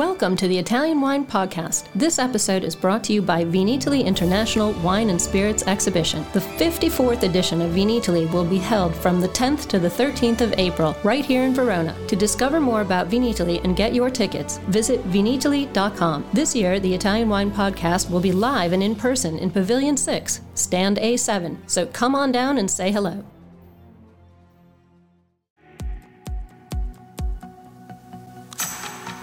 Welcome to the Italian Wine Podcast. This episode is brought to you by Vinitaly International Wine and Spirits Exhibition. The 54th edition of Vinitaly will be held from the 10th to the 13th of April, right here in Verona. To discover more about Vinitaly and get your tickets, visit vinitaly.com. This year, the Italian Wine Podcast will be live and in person in Pavilion 6, Stand A7. So come on down and say hello.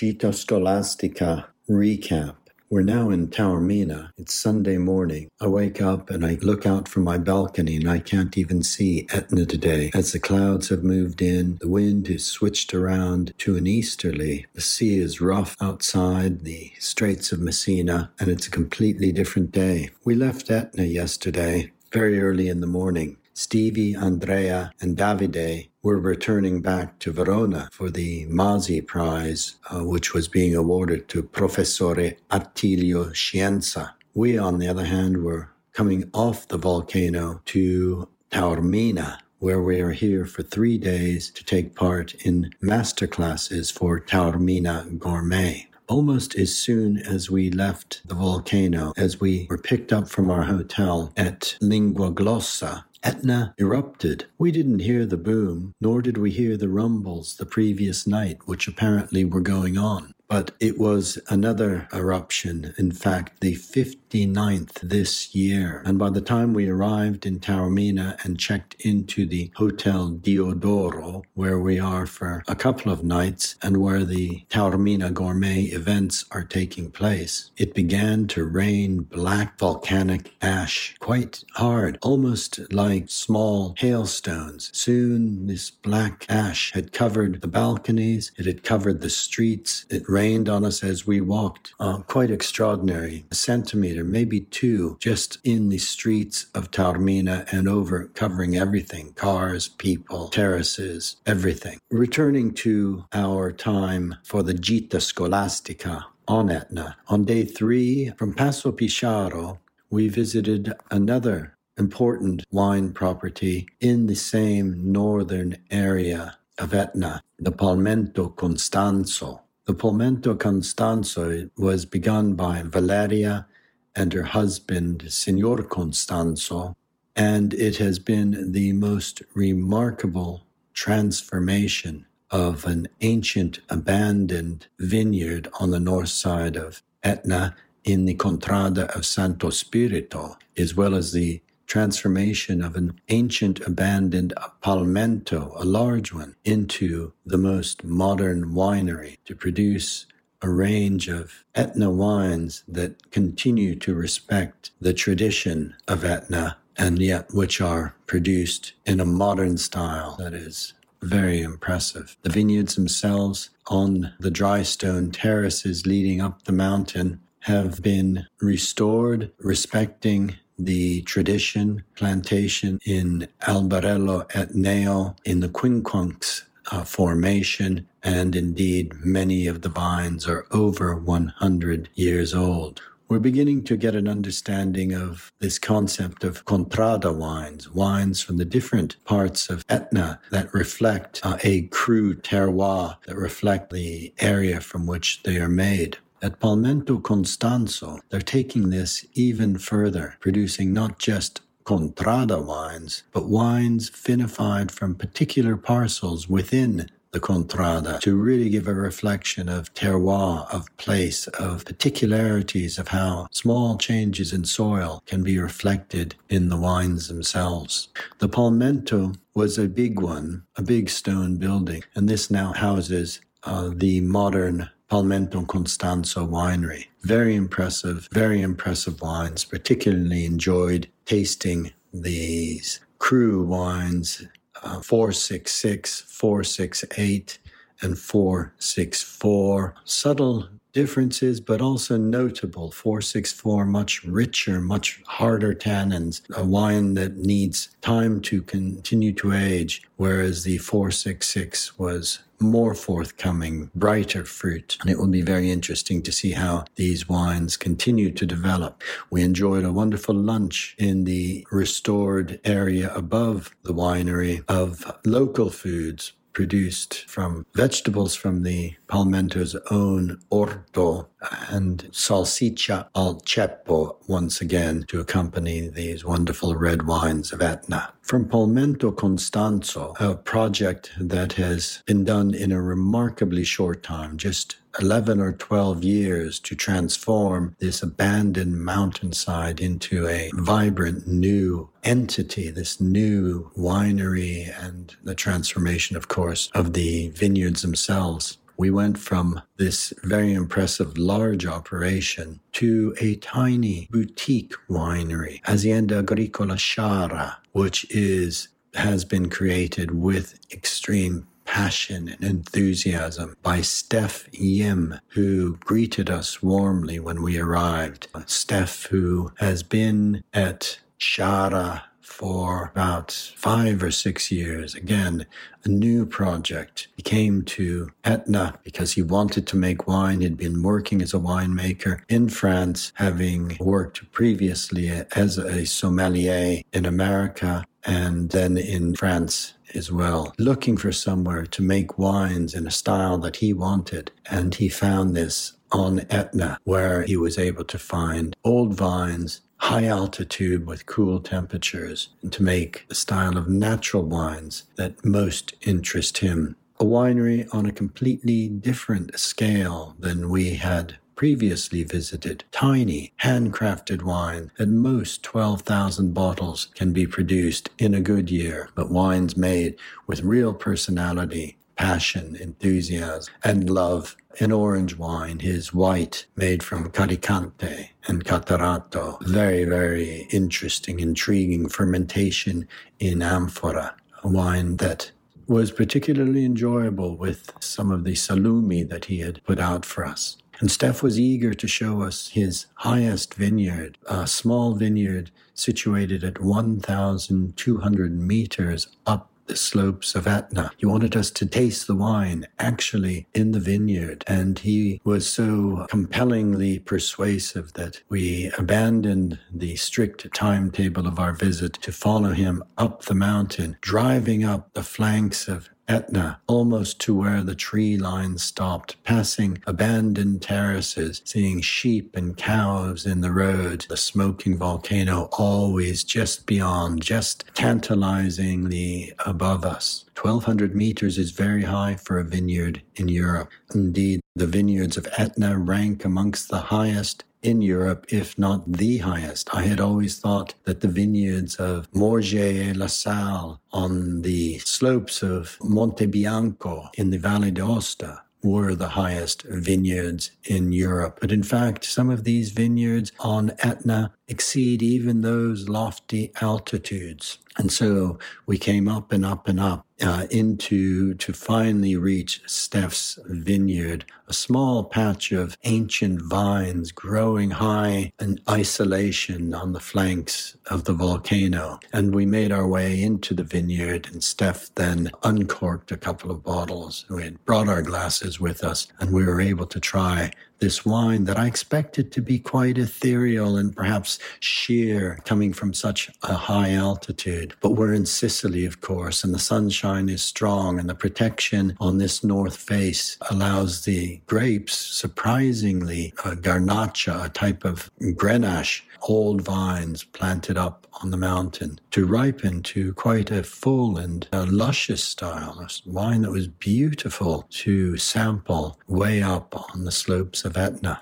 Gita Scolastica recap. We're now in Taormina. It's Sunday morning. I wake up and I look out from my balcony and I can't even see Etna today. As the clouds have moved in, the wind is switched around to an easterly. The sea is rough outside the Straits of Messina and it's a completely different day. We left Etna yesterday, very early in the morning. Stevie, Andrea, and Davide were returning back to Verona for the Masi Prize, uh, which was being awarded to Professore Attilio Scienza. We, on the other hand, were coming off the volcano to Taormina, where we are here for three days to take part in master classes for Taormina Gourmet almost as soon as we left the volcano, as we were picked up from our hotel at Linguaglossa, Etna erupted. We didn't hear the boom, nor did we hear the rumbles the previous night, which apparently were going on. But it was another eruption, in fact, the 59th this year. And by the time we arrived in Taormina and checked into the Hotel Diodoro, where we are for a couple of nights and where the Taormina Gourmet events are taking place, it began to rain black volcanic ash quite hard, almost like small hailstones. Soon this black ash had covered the balconies, it had covered the streets, it rained rained on us as we walked. Uh, quite extraordinary. A centimeter, maybe two, just in the streets of Taormina and over, covering everything cars, people, terraces, everything. Returning to our time for the Gita Scolastica on Etna. On day three, from Passo Pisciaro, we visited another important wine property in the same northern area of Etna, the Palmento Costanzo. The Palmento Costanzo was begun by Valeria and her husband, Signor Costanzo, and it has been the most remarkable transformation of an ancient abandoned vineyard on the north side of Etna in the Contrada of Santo Spirito, as well as the transformation of an ancient abandoned palmento, a large one, into the most modern winery to produce a range of Etna wines that continue to respect the tradition of Etna and yet which are produced in a modern style that is very impressive. The vineyards themselves on the dry stone terraces leading up the mountain have been restored, respecting the tradition plantation in Albarello Etneo in the Quincunx uh, formation, and indeed many of the vines are over 100 years old. We're beginning to get an understanding of this concept of contrada wines, wines from the different parts of Etna that reflect uh, a cru terroir, that reflect the area from which they are made. At Palmento Costanzo, they're taking this even further, producing not just contrada wines, but wines vinified from particular parcels within the contrada to really give a reflection of terroir, of place, of particularities of how small changes in soil can be reflected in the wines themselves. The Palmento was a big one, a big stone building, and this now houses uh, the modern Palmento Costanzo winery. Very impressive, very impressive wines. Particularly enjoyed tasting these cru wines uh, 466, 468, and 464. Subtle differences, but also notable. 464, much richer, much harder tannins, a wine that needs time to continue to age, whereas the 466 was more forthcoming, brighter fruit. And it will be very interesting to see how these wines continue to develop. We enjoyed a wonderful lunch in the restored area above the winery of local foods produced from vegetables from the Palmento's own orto and salsiccia al ceppo once again to accompany these wonderful red wines of Etna. From Palmento Costanzo, a project that has been done in a remarkably short time, just 11 or 12 years to transform this abandoned mountainside into a vibrant new entity, this new winery, and the transformation, of course, of the vineyards themselves. We went from this very impressive large operation to a tiny boutique winery, Azienda Agricola Sciarra, which is has been created with extreme passion and enthusiasm by Steph Yim, who greeted us warmly when we arrived. Steph, who has been at Sciarra for about five or six years. Again, a new project. He came to Etna because he wanted to make wine. He'd been working as a winemaker in France, having worked previously as a sommelier in America and then in France as well, looking for somewhere to make wines in a style that he wanted. And he found this on Etna, where he was able to find old vines, high altitude with cool temperatures, and to make a style of natural wines that most interest him. A winery on a completely different scale than we had previously visited. Tiny, handcrafted wine. At most 12,000 bottles can be produced in a good year, but wines made with real personality, passion, enthusiasm, and love. An orange wine, his white, made from Carricante and Catarratto. Very, very interesting, intriguing fermentation in amphora. A wine that was particularly enjoyable with some of the salumi that he had put out for us. And Steph was eager to show us his highest vineyard, a small vineyard situated at 1,200 meters up the slopes of Etna. He wanted us to taste the wine actually in the vineyard. And he was so compellingly persuasive that we abandoned the strict timetable of our visit to follow him up the mountain, driving up the flanks of Etna, almost to where the tree line stopped, passing abandoned terraces, seeing sheep and cows in the road, the smoking volcano always just beyond, just tantalizingly above us. 1200 meters is very high for a vineyard in Europe. Indeed, the vineyards of Etna rank amongst the highest in Europe, if not the highest. I had always thought that the vineyards of Morgex et La Salle on the slopes of Monte Bianco in the Valle d'Aosta were the highest vineyards in Europe. But in fact, some of these vineyards on Etna exceed even those lofty altitudes. And so we came up and up and up uh, into to finally reach Steph's vineyard, a small patch of ancient vines growing high in isolation on the flanks of the volcano. And we made our way into the vineyard, and Steph then uncorked a couple of bottles. We had brought our glasses with us, and we were able to try this wine that I expected to be quite ethereal and perhaps sheer coming from such a high altitude. But we're in Sicily, of course, and the sunshine is strong and the protection on this north face allows the grapes, surprisingly, a garnacha, a type of grenache, old vines planted up on the mountain to ripen to quite a full and a luscious style, a wine that was beautiful to sample way up on the slopes of Etna.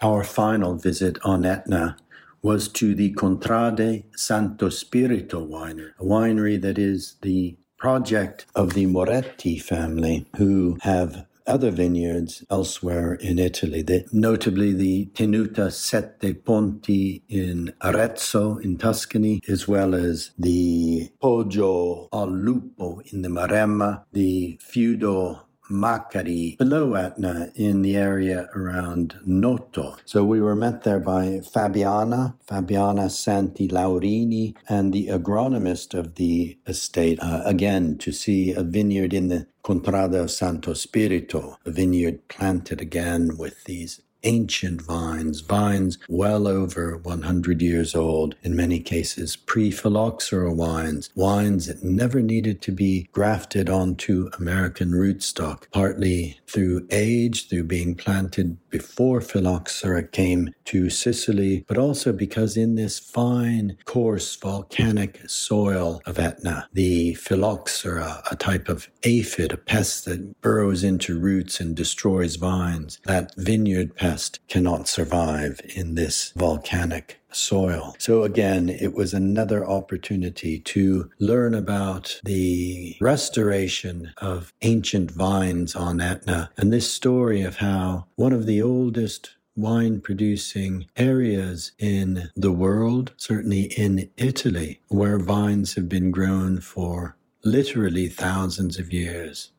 Our final visit on Etna was to the Contrade Santo Spirito winery, a winery that is the project of the Moretti family, who have other vineyards elsewhere in Italy, the, notably the Tenuta Sette Ponti in Arezzo in Tuscany, as well as the Poggio al Lupo in the Maremma, the Feudo Maccari below Etna in the area around Noto. So we were met there by Fabiana, Fabiana Santi Laurini, and the agronomist of the estate, uh, again to see a vineyard in the Contrada Santo Spirito, a vineyard planted again with these ancient vines, vines well over 100 years old, in many cases pre phylloxera wines, wines that never needed to be grafted onto American rootstock, partly through age, through being planted before phylloxera came to Sicily, but also because in this fine, coarse, volcanic soil of Etna, the phylloxera, a type of aphid, a pest that burrows into roots and destroys vines, that vineyard pest cannot survive in this volcanic soil. So again, it was another opportunity to learn about the restoration of ancient vines on Etna and this story of how one of the oldest wine producing areas in the world, certainly in Italy, where vines have been grown for literally thousands of years.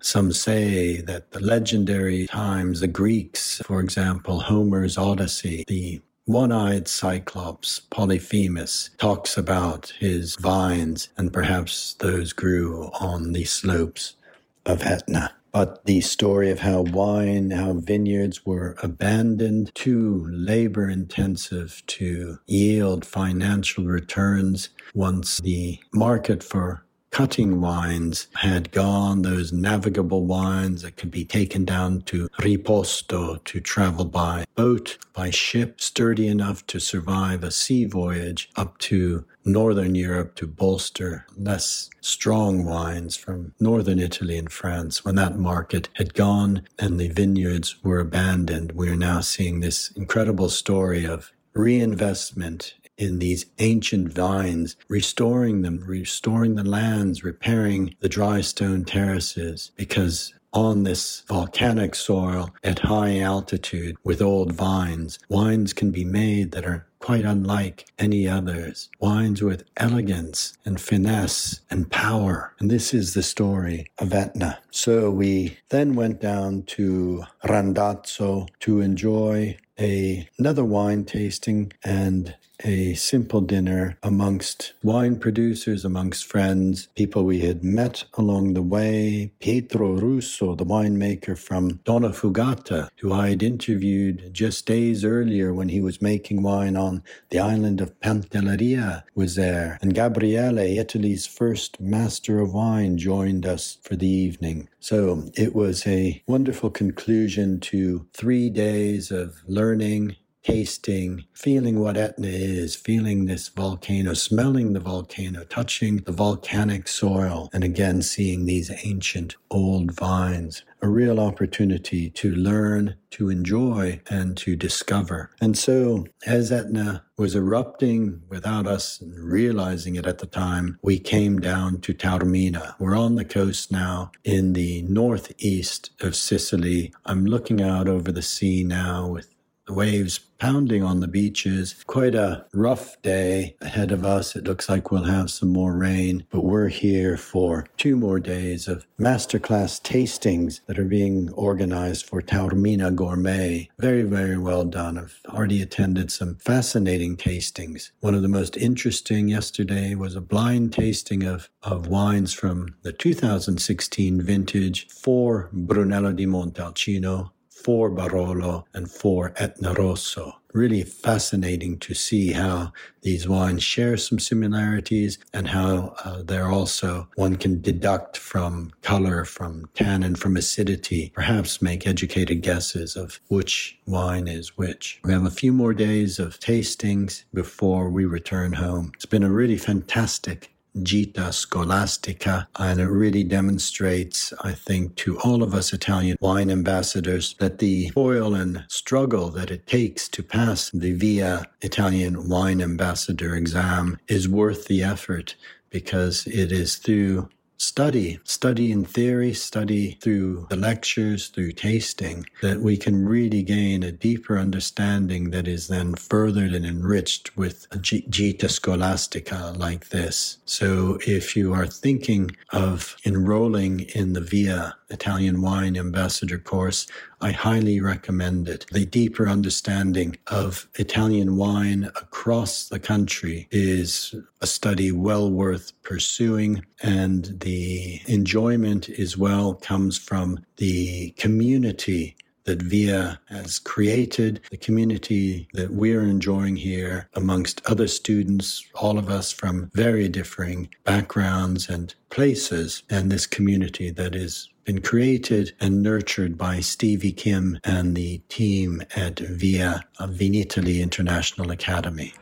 Some say that the legendary times, the Greeks, for example, Homer's Odyssey, the one eyed Cyclops, Polyphemus, talks about his vines, and perhaps those grew on the slopes of Etna. But the story of how wine, how vineyards were abandoned, too labor intensive to yield financial returns once the market for cutting wines had gone, those navigable wines that could be taken down to Riposto to travel by boat, by ship, sturdy enough to survive a sea voyage up to northern Europe to bolster less strong wines from northern Italy and France. When that market had gone and the vineyards were abandoned, we are now seeing this incredible story of reinvestment in these ancient vines, restoring them, restoring the lands, repairing the dry stone terraces, because on this volcanic soil at high altitude with old vines, wines can be made that are quite unlike any others. Wines with elegance and finesse and power. And this is the story of Etna. So we then went down to Randazzo to enjoy a, another wine tasting and a simple dinner amongst wine producers, amongst friends, people we had met along the way. Pietro Russo, the winemaker from Donnafugata, who I had interviewed just days earlier when he was making wine on the island of Pantelleria, was there. And Gabriele, Italy's first master of wine, joined us for the evening. So it was a wonderful conclusion to three days of learning tasting, feeling what Etna is, feeling this volcano, smelling the volcano, touching the volcanic soil, and again seeing these ancient old vines. A real opportunity to learn, to enjoy, and to discover. And so, as Etna was erupting without us realizing it at the time, we came down to Taormina. We're on the coast now in the northeast of Sicily. I'm looking out over the sea now with waves pounding on the beaches. Quite a rough day ahead of us. It looks like we'll have some more rain, but we're here for two more days of masterclass tastings that are being organized for Taormina Gourmet. Very, very well done. I've already attended some fascinating tastings. One of the most interesting yesterday was a blind tasting of, of wines from the 2016 vintage for Brunello di Montalcino for Barolo and for Etna Rosso. Really fascinating to see how these wines share some similarities and how uh, they're also, one can deduct from color, from tannin, from acidity, perhaps make educated guesses of which wine is which. We have a few more days of tastings before we return home. It's been a really fantastic Gita Scolastica, and it really demonstrates, I think, to all of us Italian wine ambassadors that the toil and struggle that it takes to pass the VIA Italian Wine Ambassador exam is worth the effort because it is through study, study in theory, study through the lectures, through tasting, that we can really gain a deeper understanding that is then furthered and enriched with a Gita Scolastica like this. So if you are thinking of enrolling in the VIA Italian Wine Ambassador course, I highly recommend it. The deeper understanding of Italian wine across the country is a study well worth pursuing, and the enjoyment as well comes from the community that VIA has created, the community that we're enjoying here amongst other students, all of us from very differing backgrounds and places, and this community that is been created and nurtured by Stevie Kim and the team at VIA uh, of Vinitaly International Academy.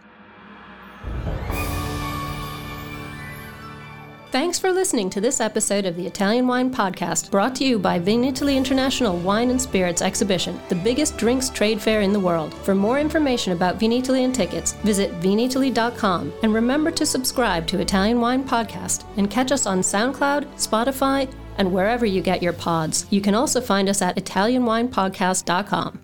Thanks for listening to this episode of the Italian Wine Podcast, brought to you by Vinitaly International Wine and Spirits Exhibition, the biggest drinks trade fair in the world. For more information about Vinitaly and tickets, visit vinitaly.com and remember to subscribe to Italian Wine Podcast and catch us on SoundCloud, Spotify, and wherever you get your pods. You can also find us at ItalianWinePodcast.com.